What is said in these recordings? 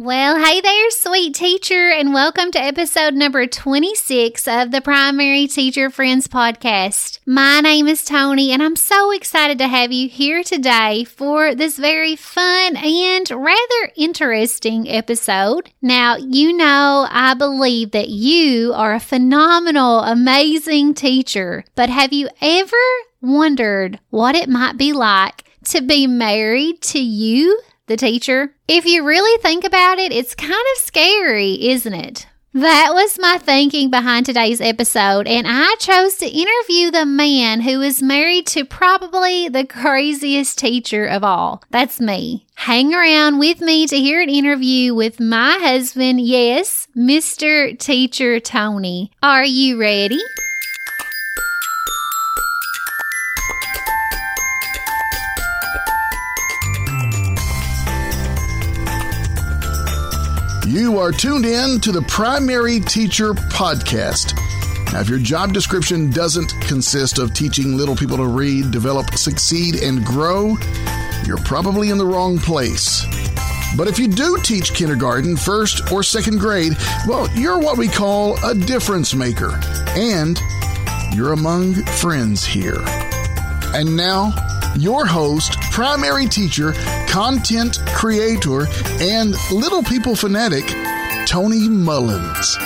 Well, hey there, sweet teacher, and welcome to episode number 26 of the Primary Teacher Friends podcast. My name is Tony, and I'm so excited to have you here today for this very fun and rather interesting episode. Now, you know, I believe that you are a phenomenal, amazing teacher, but have you ever wondered what it might be like to be married to you? The teacher. If you really think about it, it's kind of scary, isn't it? That was my thinking behind today's episode, and I chose to interview the man who is married to probably the craziest teacher of all. That's me. Hang around with me to hear an interview with my husband, yes, Mr. Teacher Tony. Are you ready? You are tuned in to the Primary Teacher Podcast. Now, if your job description doesn't consist of teaching little people to read, develop, succeed, and grow, you're probably in the wrong place. But if you do teach kindergarten, first, or second grade, well, you're what we call a difference maker. And you're among friends here. And now, your host, primary teacher, content creator, and little people fanatic, Tony Mullins.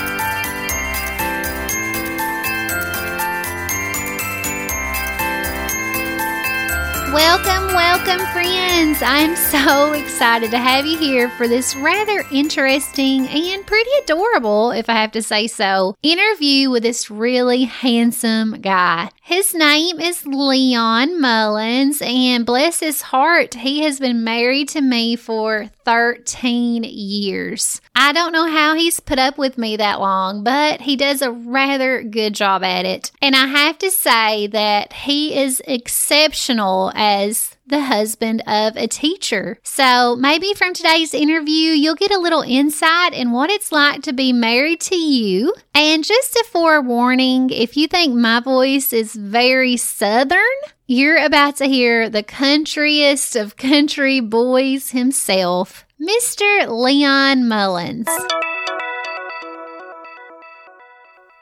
Welcome, welcome, friends. I'm so excited to have you here for this rather interesting and pretty adorable, if I have to say so, interview with this really handsome guy. His name is Leon Mullins, and bless his heart, he has been married to me for 13 years. I don't know how he's put up with me that long, but he does a rather good job at it. And I have to say that he is exceptional as the husband of a teacher. So maybe from today's interview, you'll get a little insight in what it's like to be married to you. And just a forewarning if you think my voice is very southern, you're about to hear the countryest of country boys himself, Mr. Leon Mullins.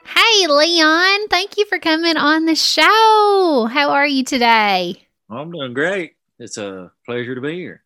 Hey, Leon, thank you for coming on the show. How are you today? I'm doing great. It's a pleasure to be here.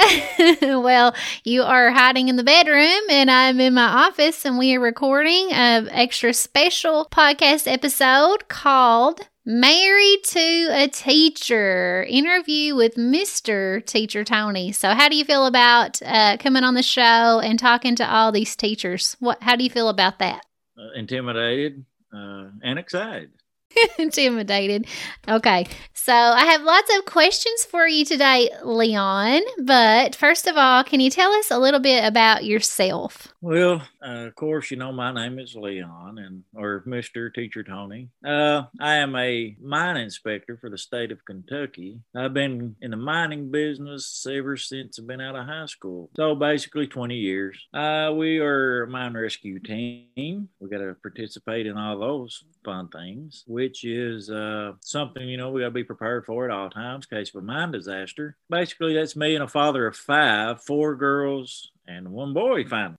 well, you are hiding in the bedroom, and I'm in my office, and we are recording an extra special podcast episode called Married to a Teacher interview with Mr. Teacher Tony. So, how do you feel about uh, coming on the show and talking to all these teachers? What? How do you feel about that? Uh, intimidated uh, and excited. Intimidated. Okay. So I have lots of questions for you today, Leon. But first of all, can you tell us a little bit about yourself? Well, uh, of course, you know my name is Leon, and or Mister Teacher Tony. Uh, I am a mine inspector for the state of Kentucky. I've been in the mining business ever since I've been out of high school, so basically 20 years. Uh, we are a mine rescue team. We got to participate in all those fun things, which is uh, something you know we got to be prepared for at all times, case of a mine disaster. Basically, that's me and a father of five, four girls and one boy. Finally.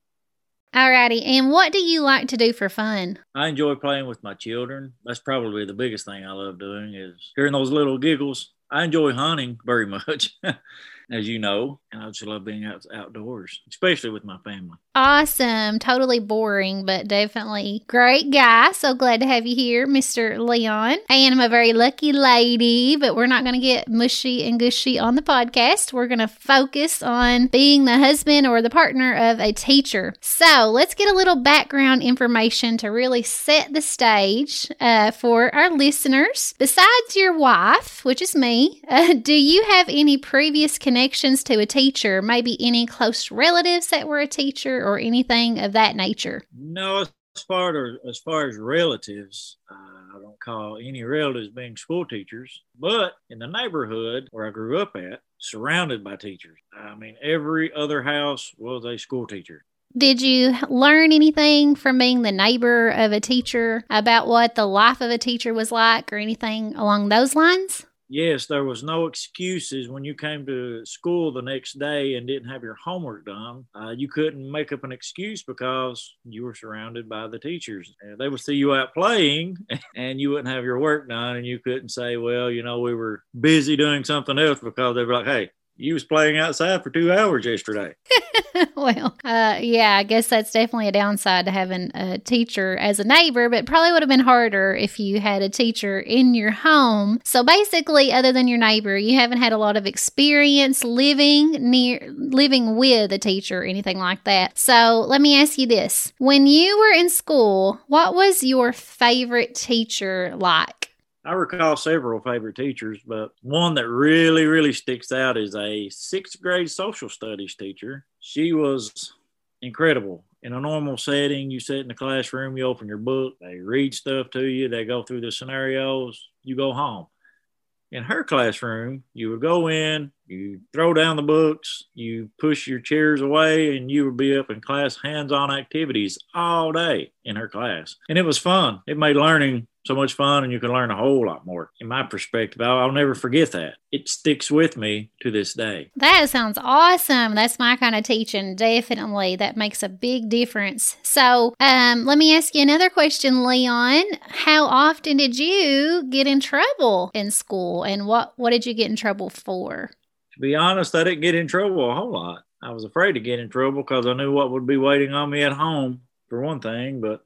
Alrighty, and what do you like to do for fun? I enjoy playing with my children. That's probably the biggest thing I love doing is hearing those little giggles. I enjoy hunting very much. As you know, and I just love being out, outdoors, especially with my family. Awesome. Totally boring, but definitely great guy. So glad to have you here, Mr. Leon. And I'm a very lucky lady, but we're not going to get mushy and gushy on the podcast. We're going to focus on being the husband or the partner of a teacher. So let's get a little background information to really set the stage uh, for our listeners. Besides your wife, which is me, uh, do you have any previous connections? Connections to a teacher, maybe any close relatives that were a teacher or anything of that nature? No, as far as, as far as relatives, uh, I don't call any relatives being school teachers, but in the neighborhood where I grew up at, surrounded by teachers. I mean, every other house was a school teacher. Did you learn anything from being the neighbor of a teacher about what the life of a teacher was like or anything along those lines? Yes, there was no excuses when you came to school the next day and didn't have your homework done. Uh, you couldn't make up an excuse because you were surrounded by the teachers. They would see you out playing and you wouldn't have your work done, and you couldn't say, well, you know, we were busy doing something else because they were like, hey, you was playing outside for two hours yesterday. well, uh, yeah, I guess that's definitely a downside to having a teacher as a neighbor, but probably would have been harder if you had a teacher in your home. So basically, other than your neighbor, you haven't had a lot of experience living near, living with a teacher or anything like that. So let me ask you this: When you were in school, what was your favorite teacher like? I recall several favorite teachers, but one that really, really sticks out is a sixth grade social studies teacher. She was incredible. In a normal setting, you sit in the classroom, you open your book, they read stuff to you, they go through the scenarios, you go home. In her classroom, you would go in, you throw down the books, you push your chairs away, and you would be up in class hands on activities all day in her class. And it was fun. It made learning so much fun and you can learn a whole lot more. In my perspective, I'll, I'll, never forget that. It sticks with me to this day. That sounds awesome. That's my kind of teaching. Definitely. That makes a big difference. So, um, let me ask you another question, Leon. How often did you get in trouble in school and what, what did you get in trouble for? To be honest, I didn't get in trouble a whole lot. I was afraid to get in trouble because I knew what would be waiting on me at home, for one thing, but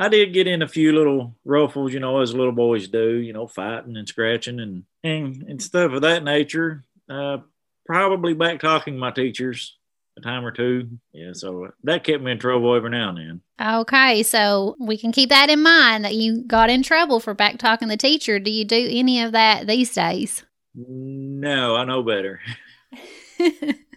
I did get in a few little ruffles, you know, as little boys do, you know, fighting and scratching and and, and stuff of that nature. Uh, probably back talking my teachers a time or two. Yeah, so that kept me in trouble every now and then. Okay, so we can keep that in mind that you got in trouble for back talking the teacher. Do you do any of that these days? No, I know better.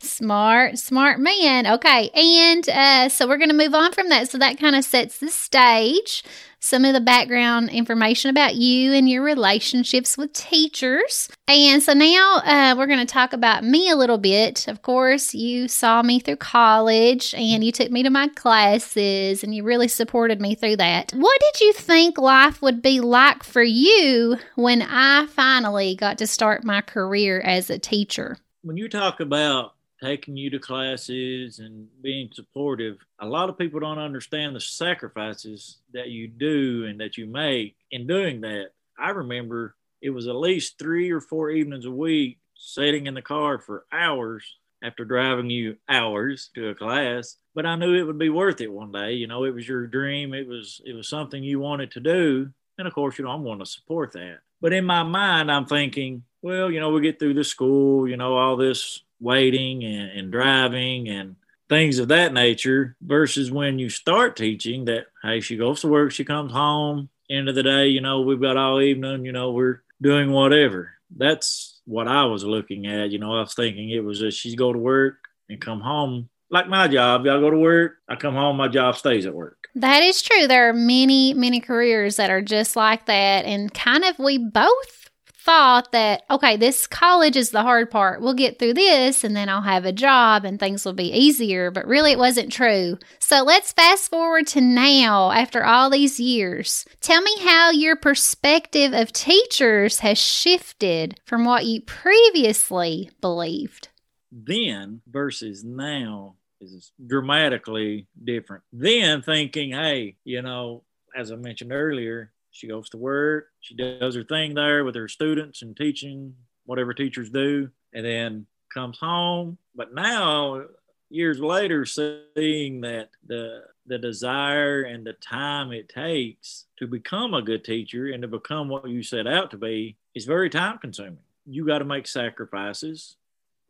smart, smart man. Okay. And uh, so we're going to move on from that. So that kind of sets the stage, some of the background information about you and your relationships with teachers. And so now uh, we're going to talk about me a little bit. Of course, you saw me through college and you took me to my classes and you really supported me through that. What did you think life would be like for you when I finally got to start my career as a teacher? When you talk about taking you to classes and being supportive, a lot of people don't understand the sacrifices that you do and that you make in doing that. I remember it was at least three or four evenings a week sitting in the car for hours after driving you hours to a class. But i knew it would be worth it one day. You know it was your dream. It was it was something you wanted to do. And of course you know i'm going to support that. But in my mind i'm thinking well, you know, we get through the school, you know, all this waiting and, and driving and things of that nature versus when you start teaching that, hey, she goes to work, she comes home, end of the day, you know, we've got all evening, you know, we're doing whatever. That's what I was looking at. You know, I was thinking it was that she's go to work and come home. Like my job, I go to work, I come home, my job stays at work. That is true. There are many, many careers that are just like that. And kind of we both thought that, okay, this college is the hard part. We'll get through this and then I'll have a job and things will be easier. But really, it wasn't true. So let's fast forward to now after all these years. Tell me how your perspective of teachers has shifted from what you previously believed. Then versus now is dramatically different. Then thinking, hey, you know, as I mentioned earlier, she goes to work. She does her thing there with her students and teaching whatever teachers do, and then comes home. But now, years later, seeing that the the desire and the time it takes to become a good teacher and to become what you set out to be is very time consuming. You got to make sacrifices.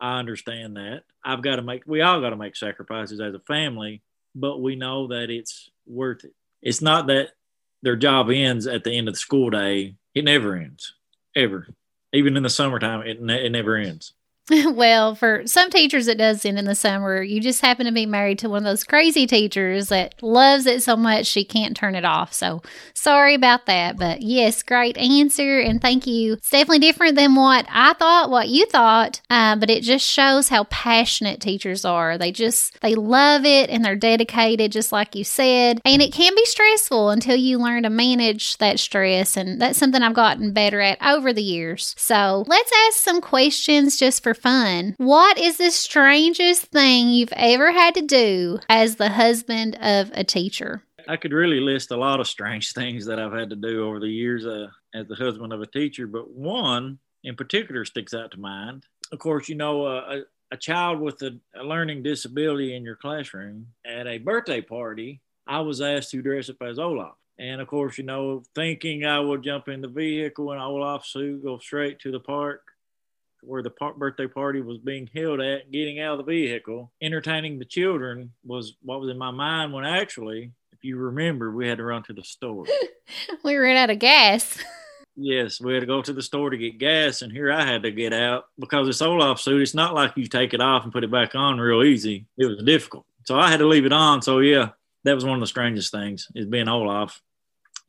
I understand that. I've got to make, we all got to make sacrifices as a family, but we know that it's worth it. It's not that their job ends at the end of the school day, it never ends, ever. Even in the summertime, it, ne- it never ends. well, for some teachers, it does end in the summer. You just happen to be married to one of those crazy teachers that loves it so much she can't turn it off. So sorry about that. But yes, great answer. And thank you. It's definitely different than what I thought, what you thought. Uh, but it just shows how passionate teachers are. They just, they love it and they're dedicated, just like you said. And it can be stressful until you learn to manage that stress. And that's something I've gotten better at over the years. So let's ask some questions just for fun. What is the strangest thing you've ever had to do as the husband of a teacher? I could really list a lot of strange things that I've had to do over the years uh, as the husband of a teacher, but one in particular sticks out to mind. Of course, you know, uh, a, a, child with a, a learning disability in your classroom at a birthday party, I was asked to dress up as Olaf. And of course, you know, thinking I would jump in the vehicle in Olaf suit, go straight to the park, where the birthday party was being held at, getting out of the vehicle, entertaining the children was what was in my mind when actually, if you remember, we had to run to the store. we ran out of gas. yes, we had to go to the store to get gas, and here I had to get out because it's Olaf suit. It's not like you take it off and put it back on real easy. It was difficult. So I had to leave it on. So yeah, that was one of the strangest things is being Olaf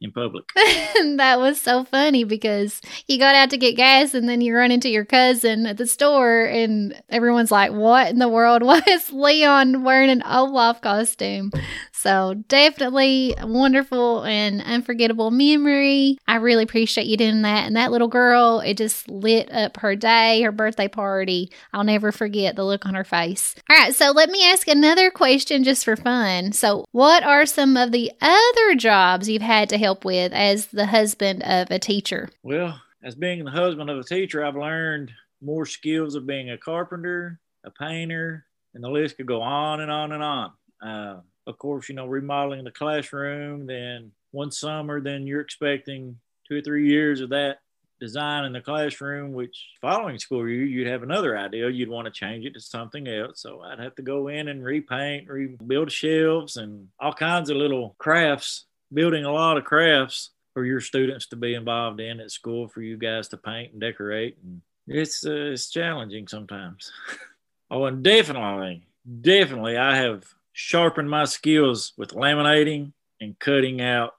in public. that was so funny because you got out to get gas and then you run into your cousin at the store and everyone's like, What in the world? Why is Leon wearing an Olaf costume? So definitely a wonderful and unforgettable memory. I really appreciate you doing that. And that little girl, it just lit up her day, her birthday party. I'll never forget the look on her face. All right, so let me ask another question just for fun. So, what are some of the other jobs you've had to help with as the husband of a teacher? Well, as being the husband of a teacher, I've learned more skills of being a carpenter, a painter, and the list could go on and on and on. Uh, of course, you know, remodeling the classroom, then one summer, then you're expecting two or three years of that design in the classroom, which following school year, you'd have another idea. You'd want to change it to something else. So I'd have to go in and repaint, rebuild shelves, and all kinds of little crafts, building a lot of crafts for your students to be involved in at school, for you guys to paint and decorate. And it's, uh, it's challenging sometimes. oh, and definitely, definitely, I have sharpen my skills with laminating and cutting out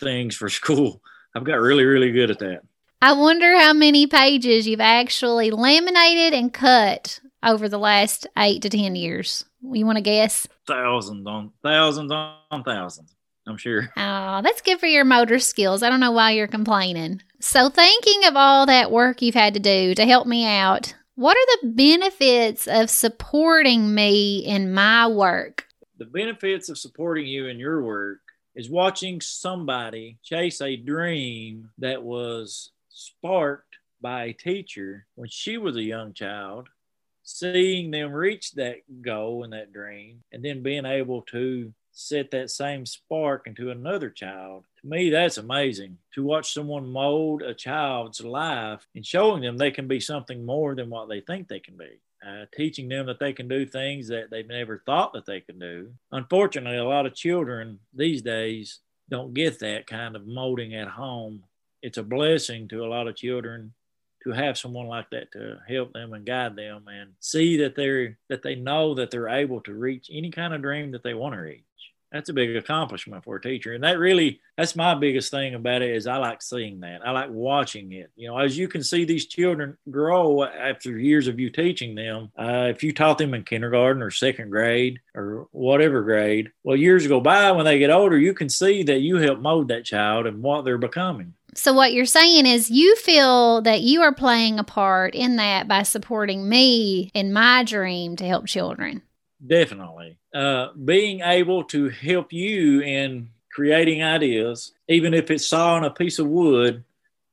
things for school. I've got really, really good at that. I wonder how many pages you've actually laminated and cut over the last eight to 10 years. You want to guess? Thousands on thousands on thousands. I'm sure. Oh, that's good for your motor skills. I don't know why you're complaining. So, thinking of all that work you've had to do to help me out, what are the benefits of supporting me in my work? The benefits of supporting you in your work is watching somebody chase a dream that was sparked by a teacher when she was a young child, seeing them reach that goal and that dream, and then being able to set that same spark into another child. To me, that's amazing to watch someone mold a child's life and showing them they can be something more than what they think they can be uh, teaching them that they can do things that they've never thought that they can do. Unfortunately, a lot of children these days don't get that kind of molding at home. It's a blessing to a lot of children to have someone like that to help them and guide them and see that they're that they know that they're able to reach any kind of dream that they want to reach that's a big accomplishment for a teacher and that really that's my biggest thing about it is i like seeing that. I like watching it. You know as you can see these children grow after years of you teaching them uh, if you taught them in kindergarten or second grade or whatever grade well years go by when they get older you can see that you help mold that child and what they're becoming. So, what you're saying is you feel that you are playing a part in that by supporting me in my dream to help children. Definitely. Uh, being able to help you in creating ideas, even if it's sawing a piece of wood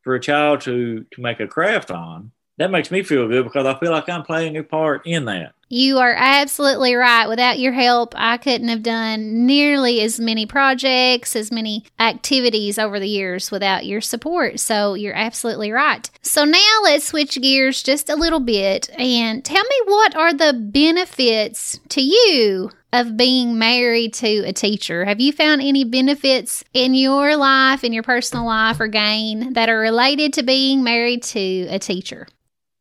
for a child to, to make a craft on, that makes me feel good because I feel like I'm playing a part in that. You are absolutely right. Without your help, I couldn't have done nearly as many projects, as many activities over the years without your support. So you're absolutely right. So now let's switch gears just a little bit and tell me what are the benefits to you of being married to a teacher? Have you found any benefits in your life, in your personal life, or gain that are related to being married to a teacher?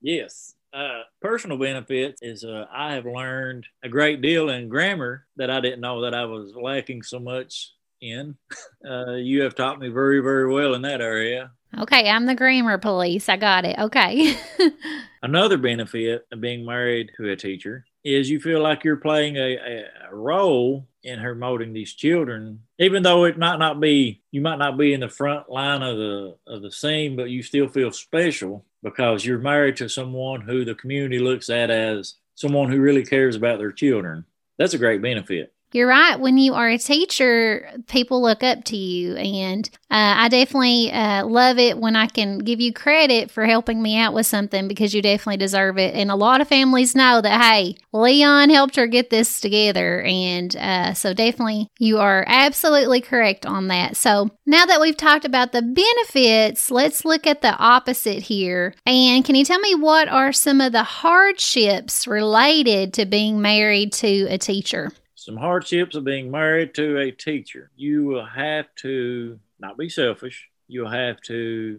Yes. Uh, personal benefits is uh, I have learned a great deal in grammar that I didn't know that I was lacking so much in. Uh, you have taught me very, very well in that area. Okay, I'm the grammar police. I got it. Okay. Another benefit of being married to a teacher is you feel like you're playing a, a, a, role in her molding these children, even though it might not be you might not be in the front line of the of the scene, but you still feel special because you're married to someone who the community looks at as someone who really cares about their children. That's a great benefit. You're right. When you are a teacher, people look up to you. And uh, I definitely uh, love it when I can give you credit for helping me out with something because you definitely deserve it. And a lot of families know that, hey, Leon helped her get this together. And uh, so definitely you are absolutely correct on that. So now that we've talked about the benefits, let's look at the opposite here. And can you tell me what are some of the hardships related to being married to a teacher? Some hardships of being married to a teacher. You will have to not be selfish. You'll have to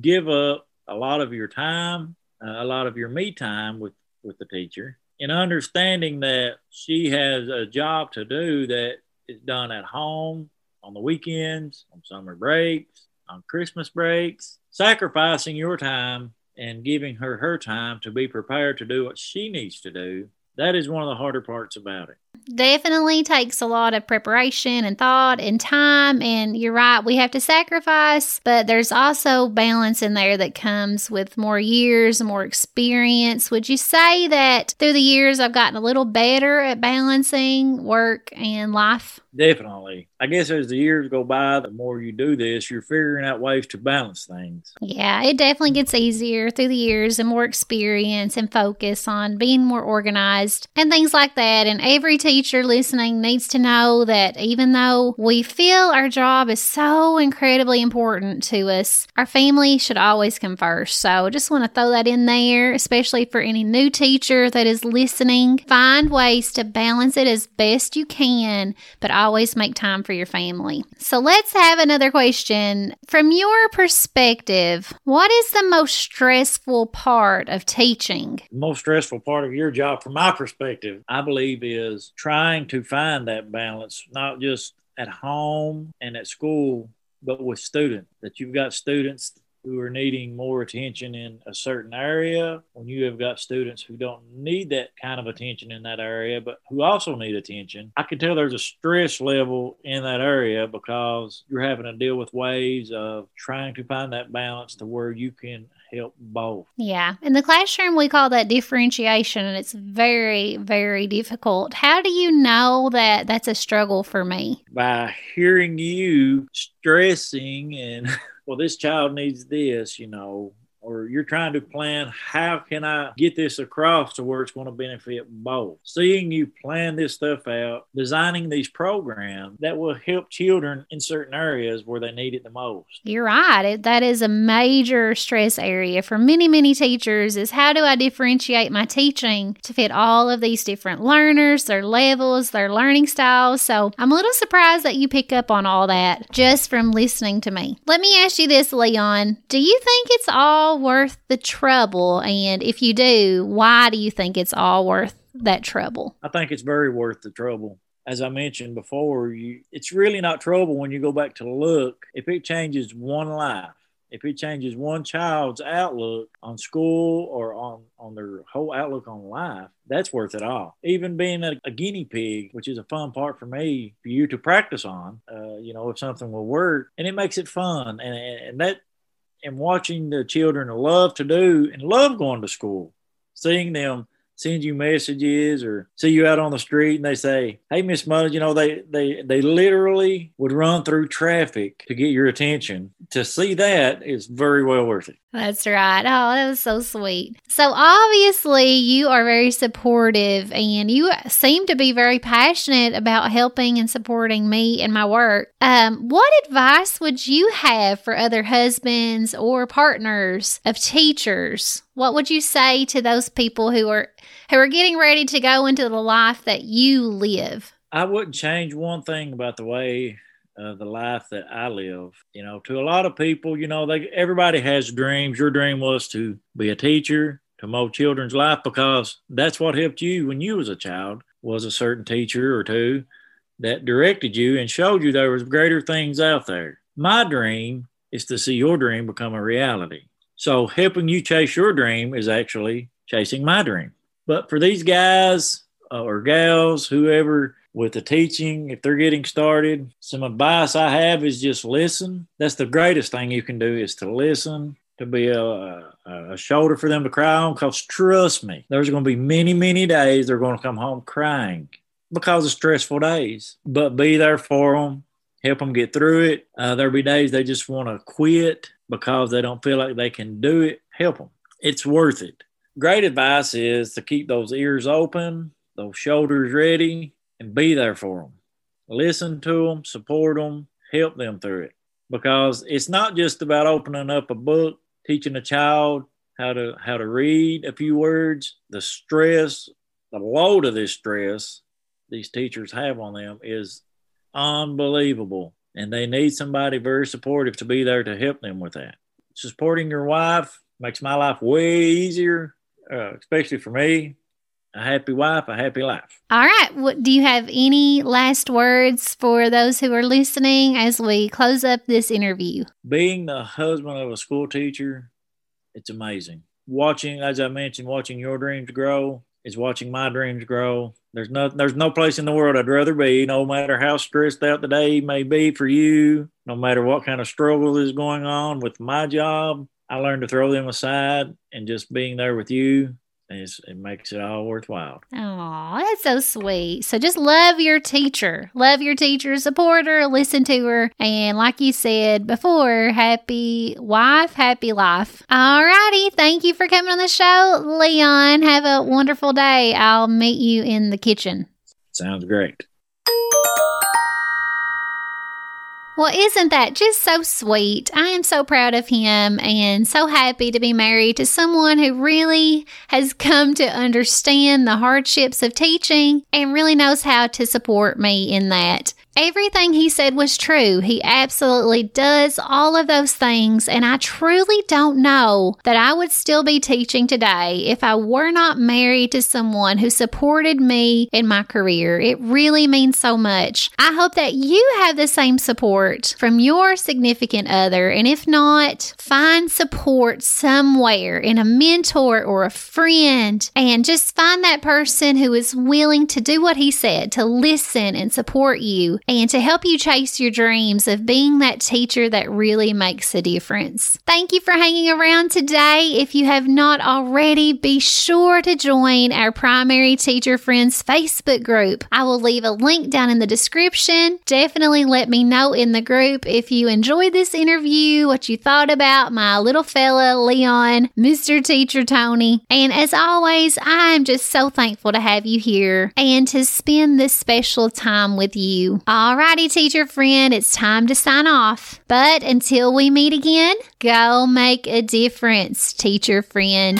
give up a lot of your time, uh, a lot of your me time with, with the teacher, and understanding that she has a job to do that is done at home, on the weekends, on summer breaks, on Christmas breaks, sacrificing your time and giving her her time to be prepared to do what she needs to do. That is one of the harder parts about it definitely takes a lot of preparation and thought and time. And you're right, we have to sacrifice, but there's also balance in there that comes with more years, more experience. Would you say that through the years I've gotten a little better at balancing work and life? Definitely. I guess as the years go by, the more you do this, you're figuring out ways to balance things. Yeah, it definitely gets easier through the years and more experience and focus on being more organized and things like that. And every teacher listening needs to know that even though we feel our job is so incredibly important to us, our family should always come first. So just want to throw that in there, especially for any new teacher that is listening. Find ways to balance it as best you can, but always make time for your family. So let's have another question. From your perspective, what is the most stressful part of teaching? The most stressful part of your job, from my perspective, I believe, is trying to find that balance, not just at home and at school, but with students. That you've got students who are needing more attention in a certain area, when you have got students who don't need that kind of attention in that area, but who also need attention, I can tell there's a stress level in that area because you're having to deal with ways of trying to find that balance to where you can help both. Yeah. In the classroom, we call that differentiation, and it's very, very difficult. How do you know that that's a struggle for me? By hearing you stressing and well, this child needs this, you know, or you're trying to plan how can I get this across to where it's going to benefit both. Seeing you plan this stuff out, designing these programs that will help children in certain areas where they need it the most. You're right. It, that is a major stress area for many, many teachers is how do I differentiate my teaching to fit all of these different learners, their levels, their learning styles. So I'm a little surprised that you pick up on all that just from listening to me. Let me ask you this, Leon. Do you think it's all worth the trouble? And if you do, why do you think it's all worth that trouble? I think it's very worth the trouble. As I mentioned before, you, it's really not trouble when you go back to look. If it changes one life, if it changes one child's outlook on school or on, on their whole outlook on life, that's worth it all. Even being a, a guinea pig, which is a fun part for me, for you to practice on, uh, you know, if something will work, and it makes it fun. And, and that and watching the children love to do and love going to school, seeing them send you messages or see you out on the street and they say, Hey, Miss Mudd, you know, they, they, they literally would run through traffic to get your attention. To see that is very well worth it. That's right. Oh, that was so sweet. So, obviously, you are very supportive and you seem to be very passionate about helping and supporting me and my work. Um, what advice would you have for other husbands or partners of teachers? What would you say to those people who are who are getting ready to go into the life that you live? I wouldn't change one thing about the way uh, the life that I live. You know, to a lot of people, you know, they everybody has dreams. Your dream was to be a teacher, to more children's life because that's what helped you when you was a child was a certain teacher or two that directed you and showed you there was greater things out there. My dream is to see your dream become a reality. So helping you chase your dream is actually chasing my dream. But for these guys uh, or gals, whoever with the teaching, if they're getting started, some advice I have is just listen. That's the greatest thing you can do is to listen, to be a, a, shoulder for them to cry on. Because trust me, there's going to be many, many days they're going to come home crying because of stressful days. But be there for them, help them get through it. Uh, there'll be days they just want to quit because they don't feel like they can do it. Help them. It's worth it. Great advice is to keep those ears open, those shoulders ready, and be there for them. Listen to them, support them, help them through it. Because it's not just about opening up a book, teaching a child how to how to read a few words. The stress, the load of this stress these teachers have on them is unbelievable. And they need somebody very supportive to be there to help them with that. Supporting your wife makes my life way easier, uh, especially for me a happy wife, a happy life. All right. What, do you have any last words for those who are listening as we close up this interview? Being the husband of a school teacher, it's amazing. Watching, as I mentioned, watching your dreams grow is watching my dreams grow. There's no there's no place in the world I'd rather be, no matter how stressed out the day may be for you, no matter what kind of struggle is going on with my job. I learned to throw them aside and just being there with you it makes it all worthwhile. Oh, that's so sweet. So just love your teacher, love your teacher, support her, listen to her, and like you said before, happy wife, happy life. All righty, thank you for coming on the show, Leon. Have a wonderful day. I'll meet you in the kitchen. Sounds great. Well, isn't that just so sweet? I am so proud of him and so happy to be married to someone who really has come to understand the hardships of teaching and really knows how to support me in that. Everything he said was true. He absolutely does all of those things, and I truly don't know that I would still be teaching today if I were not married to someone who supported me in my career. It really means so much. I hope that you have the same support from your significant other, and if not, find support somewhere in a mentor or a friend, and just find that person who is willing to do what he said, to listen and support you and to help you chase your dreams of being that teacher that really makes a difference. Thank you for hanging around today. If you have not already, be sure to join our Primary Teacher Friends Facebook group. I will leave a link down in the description. Definitely let me know in the group if you enjoyed this interview, what you thought about my little fella, Leon, Mr. Teacher Tony. And as always, I'm just so thankful to have you here and to spend this special time with you. Alrighty, teacher friend, it's time to sign off. But until we meet again, go make a difference, teacher friend.